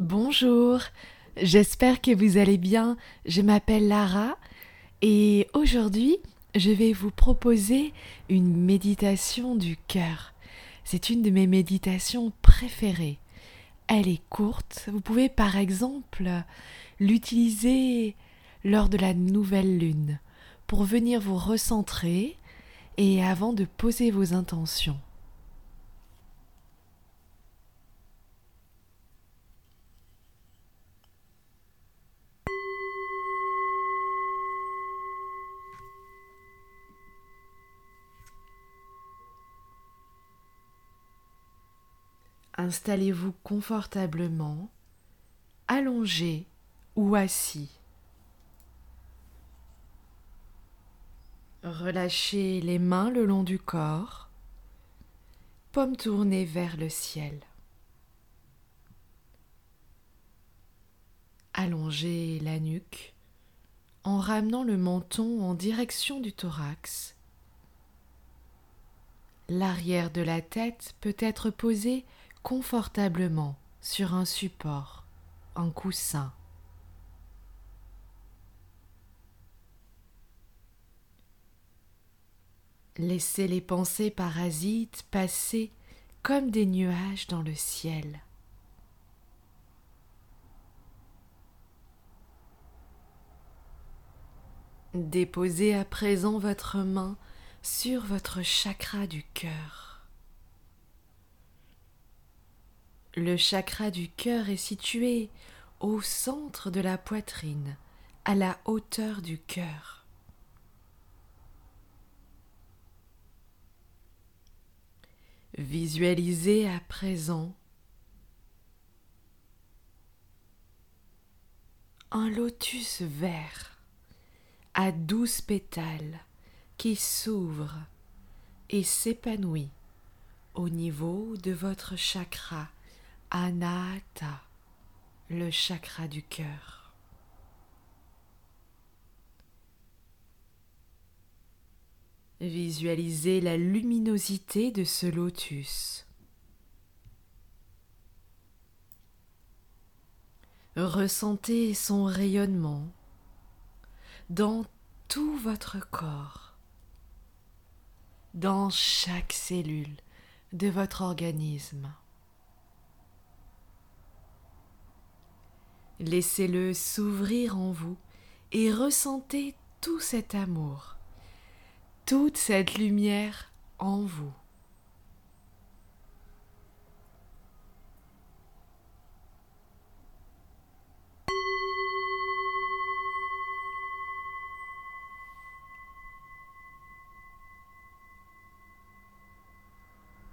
Bonjour, j'espère que vous allez bien. Je m'appelle Lara et aujourd'hui je vais vous proposer une méditation du cœur. C'est une de mes méditations préférées. Elle est courte, vous pouvez par exemple l'utiliser lors de la nouvelle lune pour venir vous recentrer et avant de poser vos intentions. Installez-vous confortablement, allongé ou assis. Relâchez les mains le long du corps, paume tournée vers le ciel. Allongez la nuque en ramenant le menton en direction du thorax. L'arrière de la tête peut être posé confortablement sur un support, un coussin. Laissez les pensées parasites passer comme des nuages dans le ciel. Déposez à présent votre main sur votre chakra du cœur. Le chakra du cœur est situé au centre de la poitrine, à la hauteur du cœur. Visualisez à présent un lotus vert à douze pétales qui s'ouvre et s'épanouit au niveau de votre chakra Anahata, le chakra du cœur. Visualisez la luminosité de ce lotus. Ressentez son rayonnement dans tout votre corps, dans chaque cellule de votre organisme. Laissez-le s'ouvrir en vous et ressentez tout cet amour, toute cette lumière en vous.